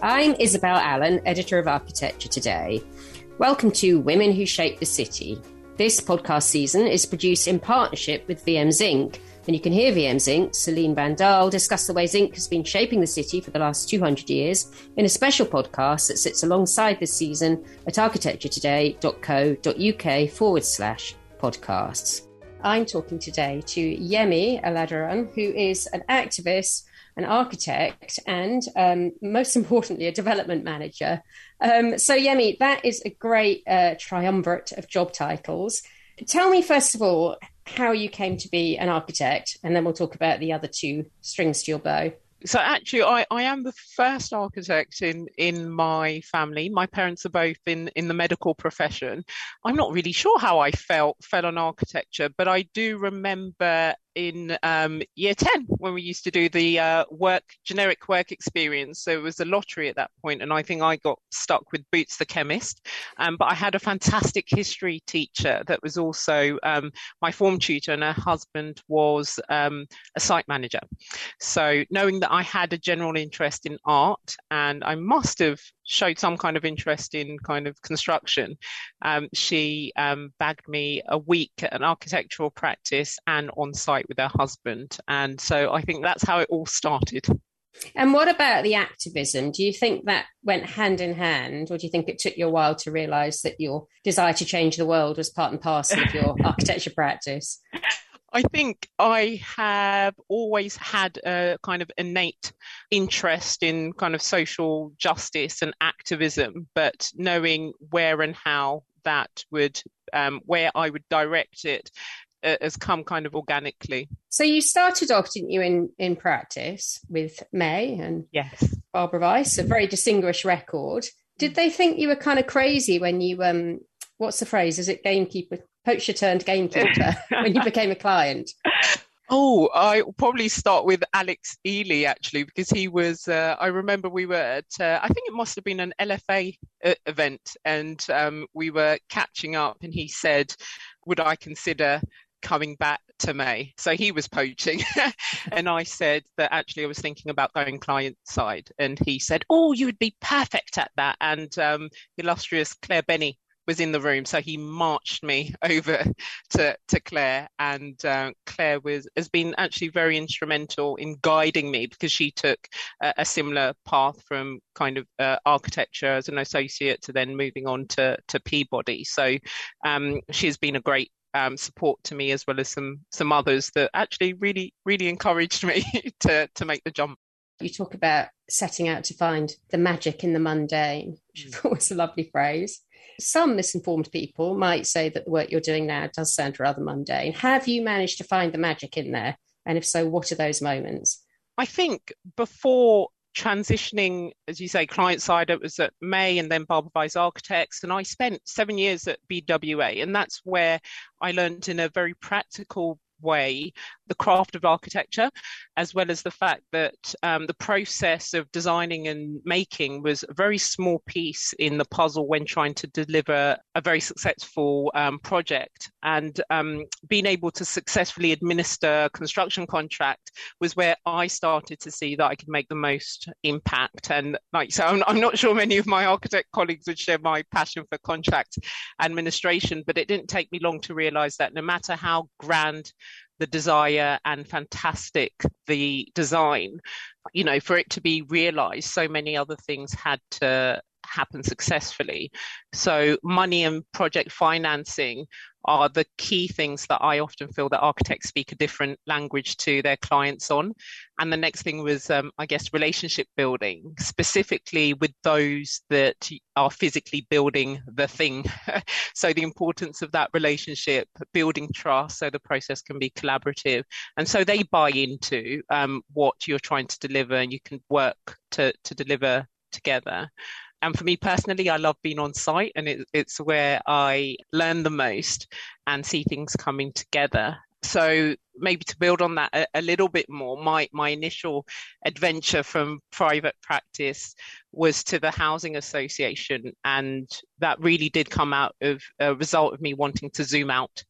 I'm Isabel Allen, editor of Architecture Today. Welcome to Women Who Shape the City. This podcast season is produced in partnership with VM Zinc, and you can hear VM Zinc, Celine Bandal, discuss the way zinc has been shaping the city for the last 200 years in a special podcast that sits alongside this season at architecturetoday.co.uk forward slash podcasts. I'm talking today to Yemi Aladerun, who is an activist an architect, and um, most importantly, a development manager. Um, so, Yemi, that is a great uh, triumvirate of job titles. Tell me, first of all, how you came to be an architect, and then we'll talk about the other two strings to your bow so actually I, I am the first architect in in my family my parents are both in in the medical profession i'm not really sure how i felt fell on architecture but i do remember in um, year 10 when we used to do the uh, work generic work experience. So it was a lottery at that point and i think i got stuck with boots the chemist. Um, but i had a fantastic history teacher that was also um, my form tutor and her husband was um, a site manager. So knowing that i had a general interest in art and i must have showed some kind of interest in kind of construction, um, she um, bagged me a week at an architectural practice and on site with her husband. And so I think that's how it all started. And what about the activism? Do you think that went hand in hand, or do you think it took you a while to realise that your desire to change the world was part and parcel of your architecture practice? I think I have always had a kind of innate interest in kind of social justice and activism, but knowing where and how that would, um, where I would direct it uh, has come kind of organically. So you started off, didn't you, in, in practice with May and yes. Barbara Weiss, a very distinguished record. Did they think you were kind of crazy when you um what's the phrase? Is it gamekeeper poacher turned gamekeeper when you became a client? Oh, I probably start with Alex Ely actually, because he was. Uh, I remember we were at. Uh, I think it must have been an LFA uh, event, and um, we were catching up, and he said, "Would I consider coming back to May?" So he was poaching, and I said that actually I was thinking about going client side, and he said, "Oh, you would be perfect at that." And um, illustrious Claire Bennie was in the room, so he marched me over to to Claire, and uh, Claire was has been actually very instrumental in guiding me because she took a, a similar path from kind of uh, architecture as an associate to then moving on to to Peabody. So um, she's been a great um, support to me as well as some some others that actually really really encouraged me to to make the jump. You talk about setting out to find the magic in the mundane, which I thought was a lovely phrase. Some misinformed people might say that the work you're doing now does sound rather mundane. Have you managed to find the magic in there? And if so, what are those moments? I think before transitioning, as you say, client side, it was at May and then Barbara Weiss Architects. And I spent seven years at BWA. And that's where I learned in a very practical way the craft of architecture, as well as the fact that um, the process of designing and making was a very small piece in the puzzle when trying to deliver a very successful um, project. And um, being able to successfully administer a construction contract was where I started to see that I could make the most impact. And like so, I'm, I'm not sure many of my architect colleagues would share my passion for contract administration, but it didn't take me long to realize that no matter how grand the desire and fantastic the design you know for it to be realized so many other things had to happen successfully. So, money and project financing are the key things that I often feel that architects speak a different language to their clients on. And the next thing was, um, I guess, relationship building, specifically with those that are physically building the thing. so, the importance of that relationship, building trust so the process can be collaborative. And so they buy into um, what you're trying to deliver and you can work to, to deliver together. And for me personally, I love being on site and it, it's where I learn the most and see things coming together. So maybe to build on that a, a, little bit more, my, my initial adventure from private practice was to the housing association. And that really did come out of a result of me wanting to zoom out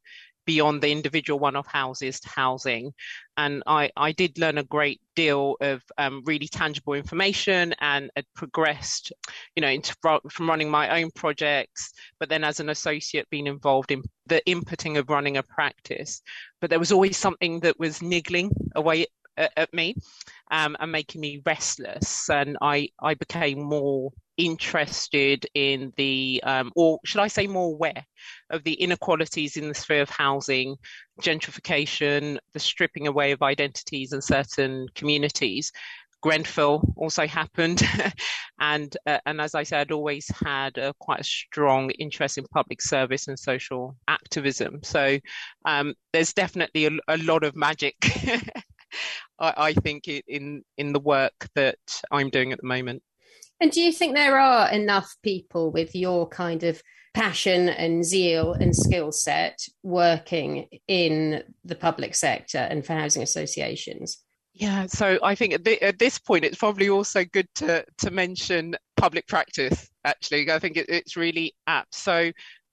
beyond the individual one-off houses to housing. And I, I did learn a great deal of um, really tangible information and had progressed, you know, into, from running my own projects, but then as an associate being involved in the inputting of running a practice. But there was always something that was niggling away at, at me um, and making me restless. And I, I became more interested in the, um, or should I say more aware of the inequalities in the sphere of housing, gentrification, the stripping away of identities in certain communities. Grenfell also happened, and uh, and as I said, I'd always had a, quite a strong interest in public service and social activism. So um, there's definitely a, a lot of magic I, I think in in the work that I'm doing at the moment. And do you think there are enough people with your kind of passion and zeal and skill set working in the public sector and for housing associations? Yeah, so I think at, the, at, this point it's probably also good to to mention public practice. Actually, I think it, it's really apt. So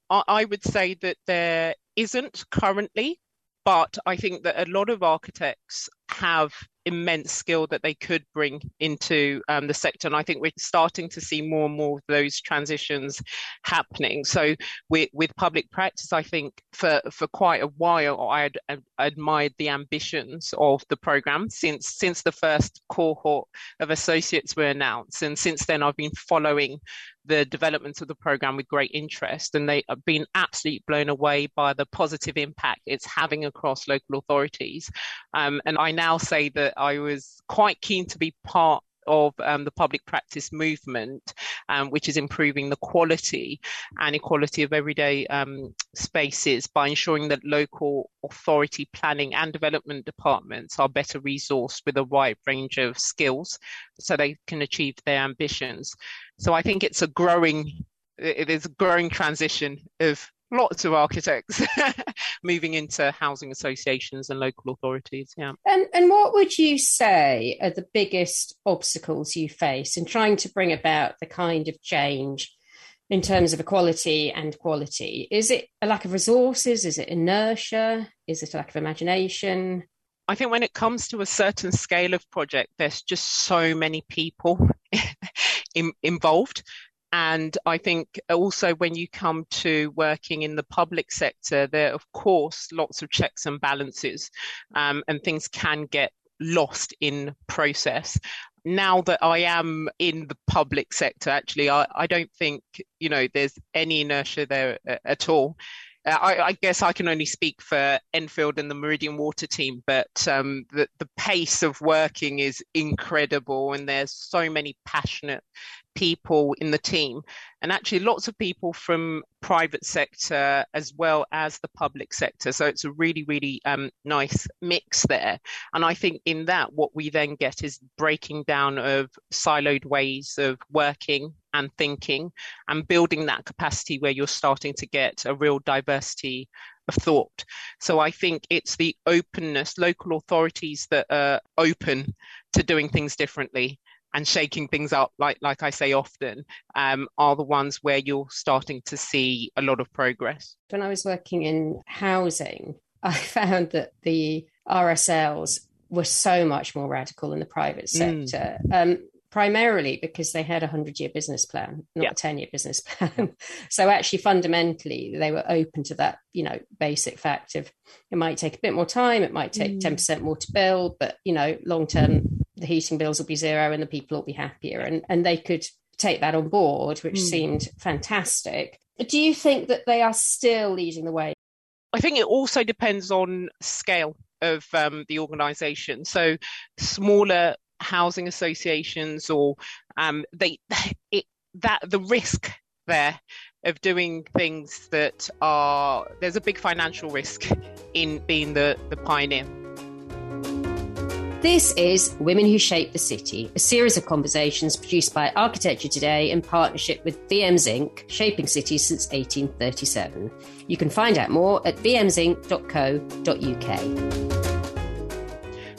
I, I would say that there isn't currently but I think that a lot of architects have immense skill that they could bring into um, the sector. And I think we're starting to see more and more of those transitions happening. So with, with public practice, I think for, for quite a while, I had admired the ambitions of the program since, since the first cohort of associates were announced. And since then, I've been following the development of the program with great interest, and they have been absolutely blown away by the positive impact it's having across local authorities. Um, and I now say that I was quite keen to be part of um, the public practice movement, um, which is improving the quality and equality of everyday um, spaces by ensuring that local authority planning and development departments are better resourced with a wide range of skills so they can achieve their ambitions. So I think it's a growing it is a growing transition of lots of architects moving into housing associations and local authorities yeah. And and what would you say are the biggest obstacles you face in trying to bring about the kind of change in terms of equality and quality? Is it a lack of resources? Is it inertia? Is it a lack of imagination? I think when it comes to a certain scale of project, there's just so many people in, involved. And I think also when you come to working in the public sector, there are, of course, lots of checks and balances, um, and things can get lost in process. Now that I am in the public sector, actually, I, I don't think, you know, there's any inertia there uh, at all. Uh, I, I, guess I can only speak for Enfield and the Meridian Water team, but um, the, the pace of working is incredible, and there's so many passionate people in the team and actually lots of people from private sector as well as the public sector so it's a really really um, nice mix there and i think in that what we then get is breaking down of siloed ways of working and thinking and building that capacity where you're starting to get a real diversity of thought. So I think it's the openness, local authorities that are open to doing things differently and shaking things up, like like I say often, um, are the ones where you're starting to see a lot of progress. When I was working in housing, I found that the RSLs were so much more radical in the private mm. sector. Mm. Um, primarily because they had a 100 year business plan not yeah. a 10 year business plan so actually fundamentally they were open to that you know basic fact of it might take a bit more time it might take mm. 10% more to build but you know long term the heating bills will be zero and the people will be happier. And and they could take that on board which mm. seemed fantastic. Do you think that they are still leading the way? I think it also depends on scale of um, the organization. So smaller housing associations or um, they it, that the risk there of doing things that are there's a big financial risk in being the the pioneer this is Women Who Shape the City, a series of conversations produced by Architecture Today in partnership with VM Zinc., shaping cities since 1837. You can find out more at vmzinc.co.uk.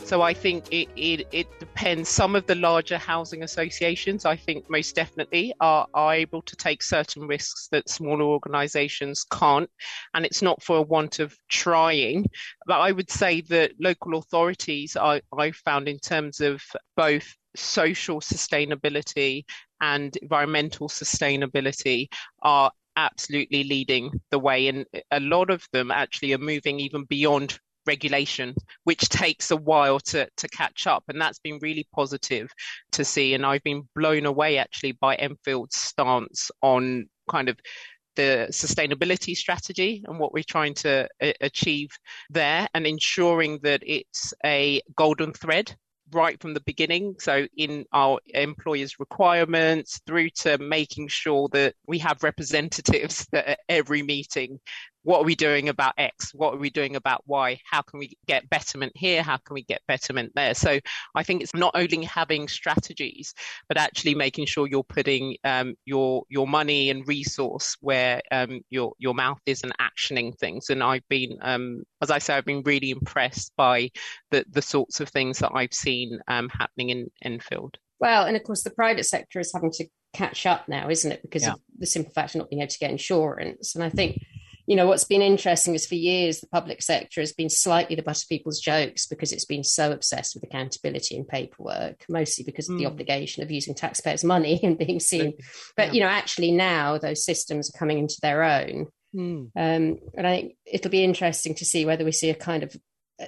So I think it, it, it, depends. Some of the larger housing associations, I think most definitely, are, are able to take certain risks that smaller organisations can't. And it's not for a want of trying. But I would say that local authorities, I, I found in terms of both social sustainability and environmental sustainability, are absolutely leading the way. And a lot of them actually are moving even beyond regulation, which takes a while to, to catch up. And that's been really positive to see. And I've been blown away actually by Enfield's stance on kind of the sustainability strategy and what we're trying to uh, achieve there and ensuring that it's a golden thread right from the beginning. So, in our employers' requirements, through to making sure that we have representatives at every meeting what are we doing about X? What are we doing about Y? How can we get betterment here? How can we get betterment there? So I think it's not only having strategies, but actually making sure you're putting um, your your money and resource where um, your your mouth is and actioning things. And I've been, um, as I say, I've been really impressed by the the sorts of things that I've seen um, happening in Enfield. Well, and of course, the private sector is having to catch up now, isn't it? Because yeah. of the simple fact of not being able to get insurance. And I think you know, what's been interesting is for years, the public sector has been slightly the butt of people's jokes because it's been so obsessed with accountability and paperwork, mostly because mm. of the hmm. obligation of using taxpayers' money and being seen. But, yeah. you know, actually now those systems are coming into their own. Mm. Um, and I think it'll be interesting to see whether we see a kind of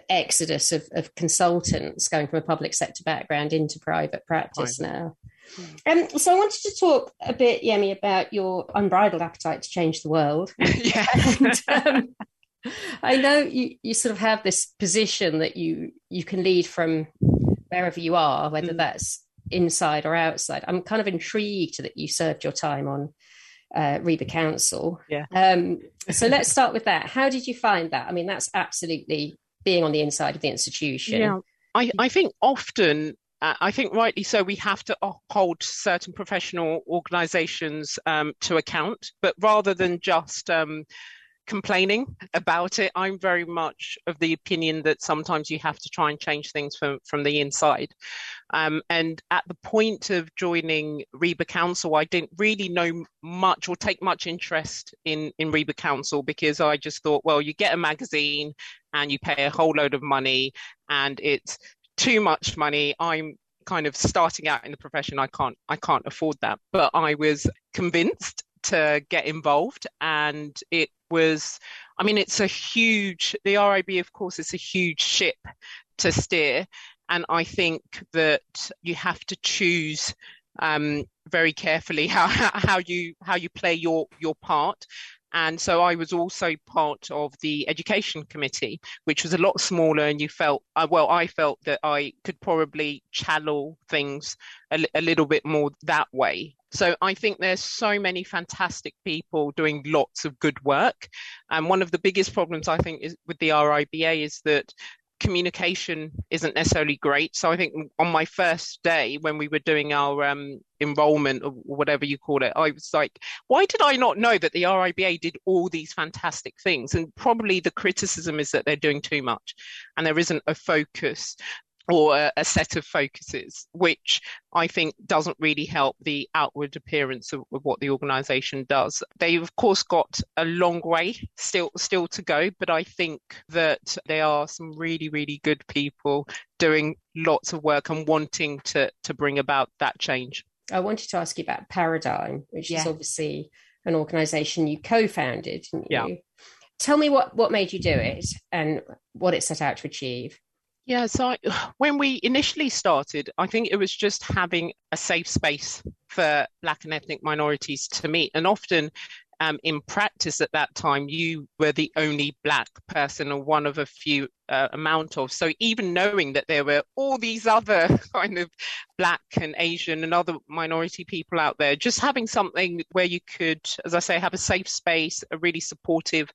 exodus of, of consultants going from a public sector background into private practice Fine. now. Um, so I wanted to talk a bit, Yemi, about your unbridled appetite to change the world. yeah. And, um, I know you, you sort of have this position that you you can lead from wherever you are, whether mm. that's inside or outside. I'm kind of intrigued that you served your time on uh, RIBA Council. Yeah. Um, so let's start with that. How did you find that? I mean, that's absolutely being on the inside of the institution. Yeah. I, I think often uh, I think rightly so, we have to hold certain professional organisations um, to account, but rather than just um, complaining about it, I'm very much of the opinion that sometimes you have to try and change things from, from the inside. Um, and at the point of joining RIBA Council, I didn't really know much or take much interest in, in RIBA Council because I just thought, well, you get a magazine and you pay a whole load of money and it's too much money. I'm kind of starting out in the profession. I can't I can't afford that. But I was convinced to get involved and it was I mean it's a huge the RIBA of course is a huge ship to steer and I think that you have to choose um, very carefully how, how you how you play your your part and so I was also part of the education committee, which was a lot smaller. And you felt, uh, well, I felt that I could probably channel things a, a little bit more that way. So I think there's so many fantastic people doing lots of good work. And one of the biggest problems I think is with the RIBA is that communication isn't necessarily great. So I think on my first day when we were doing our um, enrollment or whatever you call it, I was like, why did I not know that the RIBA did all these fantastic things? And probably the criticism is that they're doing too much and there isn't a focus or a, a, set of focuses, which I think doesn't really help the outward appearance of, of, what the organisation does. They've of course got a long way still still to go, but I think that there are some really really good people doing lots of work and wanting to to bring about that change. I wanted to ask you about Paradigm, which yeah. is obviously an organisation you co-founded, yeah. Tell me what what made you do it and what it set out to achieve. Yeah, so I, when we initially started, I think it was just having a safe space for Black and ethnic minorities to meet. And often um, in practice at that time, you were the only black person or one of a few uh, amount of. So even knowing that there were all these other kind of black and Asian and other minority people out there, just having something where you could, as I say, have a safe space, a really supportive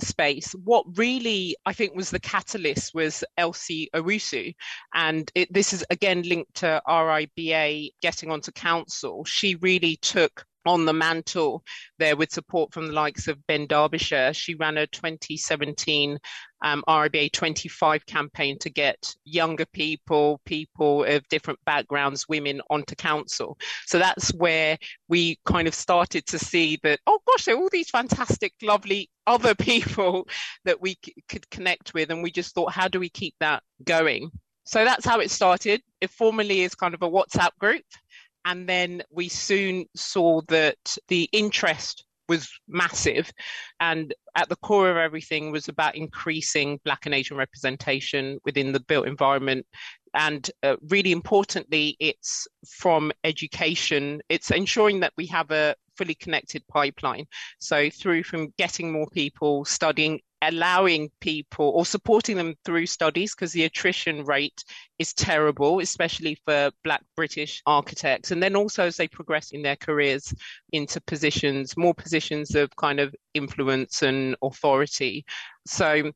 space. What really I think was the catalyst was Elsie Owusu, and it, this is again linked to RIBA getting onto council. She really took on the mantle there with support from the likes of Ben Derbyshire. She ran a 2017 um, RIBA 25 campaign to get younger people, people of different backgrounds, women onto council. So that's where we kind of started to see that, oh gosh, there are all these fantastic, lovely other people that we c- could connect with. And we just thought, how do we keep that going? So that's how it started. It formally is kind of a WhatsApp group. And then we soon saw that the interest was massive. And at the core of everything was about increasing Black and Asian representation within the built environment. And uh, really importantly, it's from education, it's ensuring that we have a fully connected pipeline. So, through from getting more people studying allowing people or supporting them through studies because the attrition rate is terrible, especially for Black British architects. And then also as they progress in their careers into positions, more positions of kind of influence and authority. So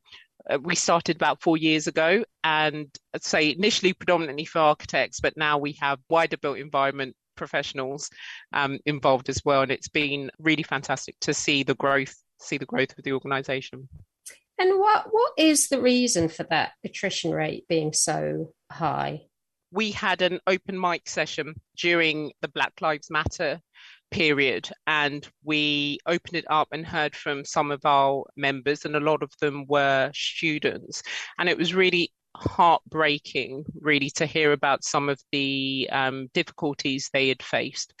uh, we started about four years ago and I'd say initially predominantly for architects, but now we have wider built environment professionals um, involved as well. And it's been really fantastic to see the growth, see the growth of the organization. And what what is the reason for that attrition rate being so high? We had an open mic session during the Black Lives Matter period and we opened it up and heard from some of our members and a lot of them were students and it was really heartbreaking really to hear about some of the um, difficulties they had faced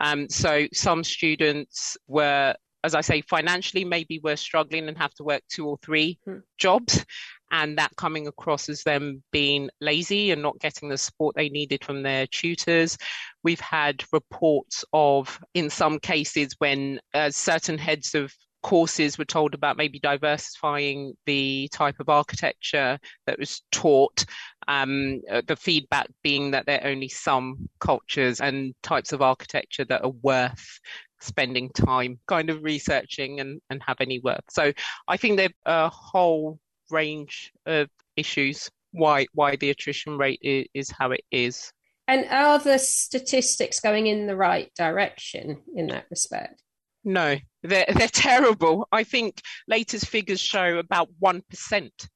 um, so some students were as I say, financially, maybe we're struggling and have to work two or three hmm. jobs. And that coming across as them being lazy and not getting the support they needed from their tutors. We've had reports of, in some cases, when uh, certain heads of courses were told about maybe diversifying the type of architecture that was taught. Um, uh, the feedback being that there are only some cultures and types of architecture that are worth spending time kind of researching and, and have any worth. So I think there's a whole range of issues why why the attrition rate is, is how it is. And are the statistics going in the right direction in that respect? No, they're they're terrible. I think latest figures show about one percent,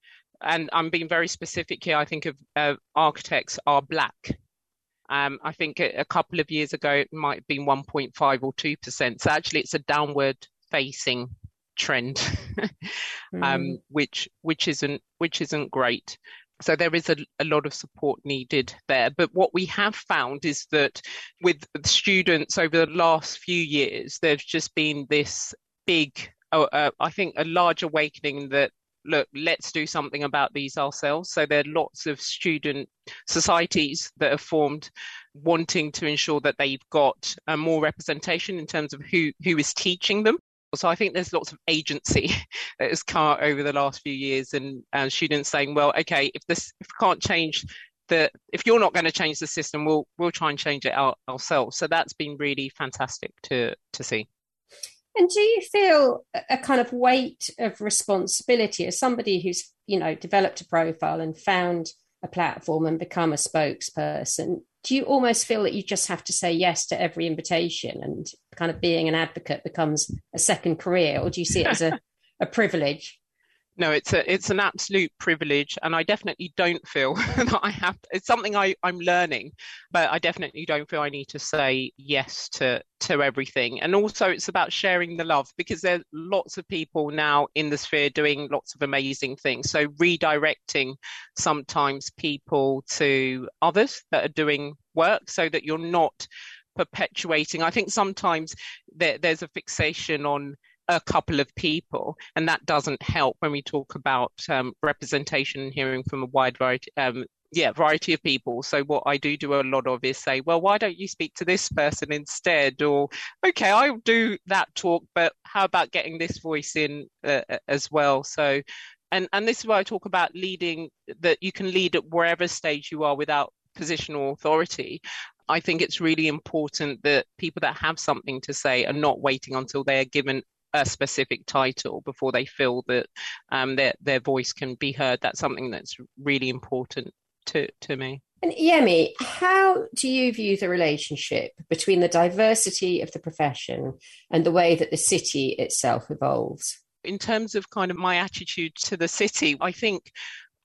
and I'm being very specific here. I think of uh, architects are black um, I think a, a, couple of years ago it might have been 1.5 or 2%. So actually, it's a downward facing trend, um, mm. which which isn't which isn't great. So there is a, a lot of support needed there. But what we have found is that with students over the last few years, there's just been this big, uh, uh, I think, a large awakening that look, let's do something about these ourselves. So there are lots of student societies that are formed wanting to ensure that they've got uh, more representation in terms of who, who is teaching them. So I think there's lots of agency that has come out over the last few years and, and students saying, well, okay, if this if we can't change the if you're not going to change the system, we'll we'll try and change it out ourselves. So that's been really fantastic to to see. And do you feel a kind of weight of responsibility as somebody who's, you know, developed a profile and found a platform and become a spokesperson? Do you almost feel that you just have to say yes to every invitation and kind of being an advocate becomes a second career, or do you see it as a, a privilege? No, it's a it's an absolute privilege, and I definitely don't feel that I have. It's something I I'm learning, but I definitely don't feel I need to say yes to to everything. And also, it's about sharing the love because there's lots of people now in the sphere doing lots of amazing things. So redirecting sometimes people to others that are doing work, so that you're not perpetuating. I think sometimes there, there's a fixation on a couple of people, and that doesn't help when we talk about um, representation and hearing from a wide variety. Um, yeah, variety of people. So what I do do a lot of is say, well, why don't you speak to this person instead? Or, okay, I'll do that talk, but how about getting this voice in uh, as well? So, and and this is why I talk about leading. That you can lead at wherever stage you are without positional authority. I think it's really important that people that have something to say are not waiting until they are given a specific title before they feel that um, their their voice can be heard. That's something that's really important to to me. And Yemi, how do you view the relationship between the diversity of the profession and the way that the city itself evolves? In terms of kind of my attitude to the city, I think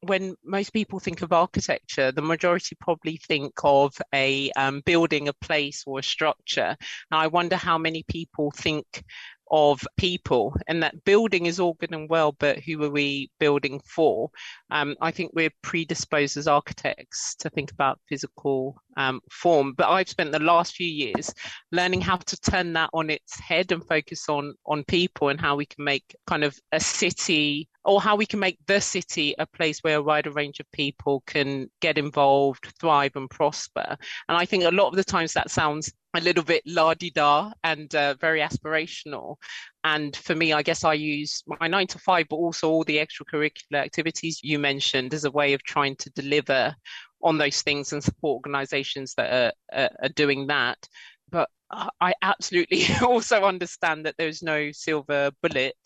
when most people think of architecture, the majority probably think of a um, building, a place, or a structure. And I wonder how many people think of people and that building is all good and well but who are we building for um, i think we're predisposed as architects to think about physical um, form but i've spent the last few years learning how to turn that on its head and focus on on people and how we can make kind of a city or how we can make the city a place where a wider range of people can get involved, thrive, and prosper. And I think a lot of the times that sounds a little bit la di da and uh, very aspirational. And for me, I guess I use my nine to five, but also all the extracurricular activities you mentioned as a way of trying to deliver on those things and support organizations that are, are, are doing that. But I absolutely also understand that there's no silver bullet.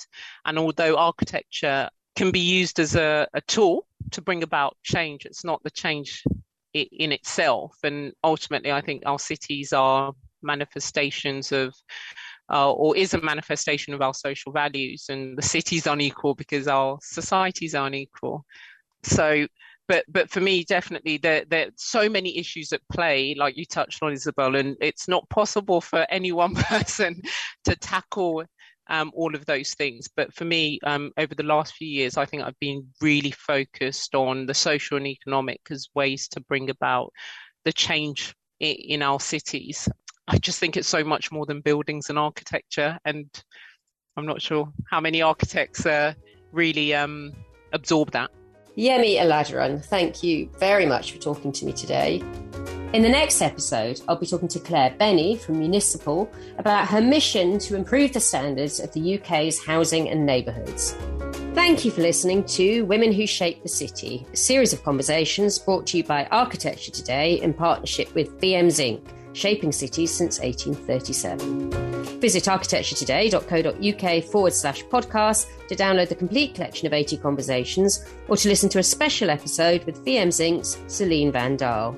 And although architecture can be used as a, a tool to bring about change, it's not the change in itself. And ultimately, I think our cities are manifestations of, uh, or is a manifestation of our social values. And the city's unequal because our society's unequal. So but but for me definitely there there are so many issues at play like you touched on isabel and it's not possible for any one person to tackle um, all of those things. But for me um, over the last few years i think i've been really focused on the social and economic as ways to bring about the change in, in our cities. I just think it's so much more than buildings and architecture and i'm not sure how many architects uh, really um, absorb that. Yemi Oladiran, thank you very much for talking to me today. In the next episode, I'll be talking to Claire Bennie from Municipal about her mission to improve the standards of the UK's housing and neighbourhoods. Thank you for listening to Women Who Shape the City, a series of conversations brought to you by Architecture Today in partnership with VM Zinc shaping cities since 1837. Visit architecturetoday.co.uk forward slash podcast to download the complete collection of 80 conversations or to listen to a special episode with VM Zinc's Celine Van Dahl.